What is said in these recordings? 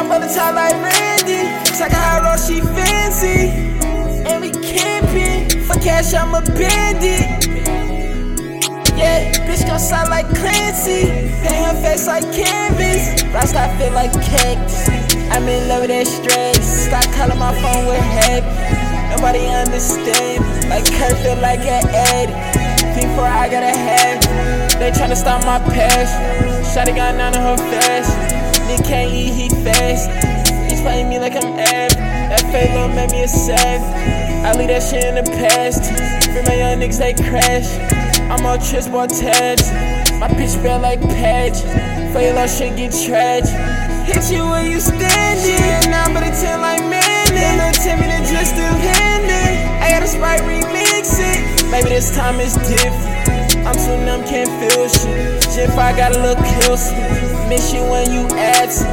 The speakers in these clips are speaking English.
Jump on the top like Randy. Out how raw she fancy. And we camping. For cash, I'm a bandit. Yeah, bitch gon' sound like Clancy. Paint her face like canvas. Rasta feel like cactus. I'm in love with that stress. Stop calling my phone with heavy. Nobody understand. Like Kurt feel like an addict. Before I gotta have. They tryna stop my passion. Shotty got none of her fast. Nick can't eat, he fast. He's playing me like I'm Ab. That fake love made me a savage. I leave that shit in the past. Free my young niggas, they crash. I'm on trips, boy, tabs. My bitch feel like patch. For your love shit get tragic. Hit you where you standing. Now, but it's like man. Little Timmy, the just still handing. I got a sprite remix it. Maybe this time it's different. I'm too numb, can't feel shit. If I got a little kills. Miss you when you absent.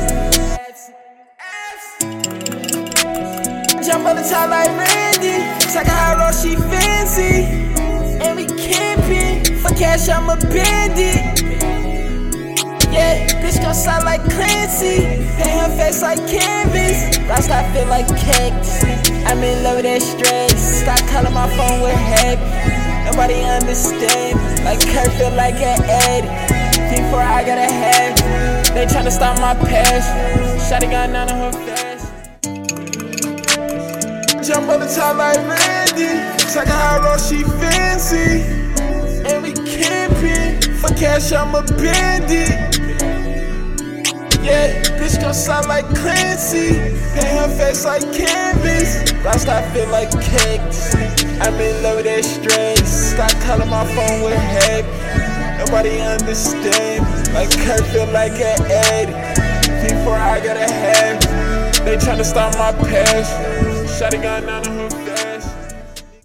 Jump on the top like Randy. Out how raw she fancy. And we camping. For cash, I'm a bandit. Yeah, bitch gon' sound like Clancy. Paint her face like canvas. Rasta feel like cactus. I'm in love with that stress. Stop calling my phone with heavy. Nobody understand. Like Kurt feel like an addict. Before I gotta have. They tryna stop my passion. Shotty got none of her fast. Jump on the top like Randy. Check out how raw she fancy. And we camping. For cash, I'm a bandit. Yeah, bitch gon' sound like Clancy. Paint her face like canvas. Rasta feel like cactus. I'm in love with that stress. Stop calling my phone with heavy. Nobody understand. Like Kurt feel like an addict. Before I got a head, They tryna stop my passion. Shotty got none of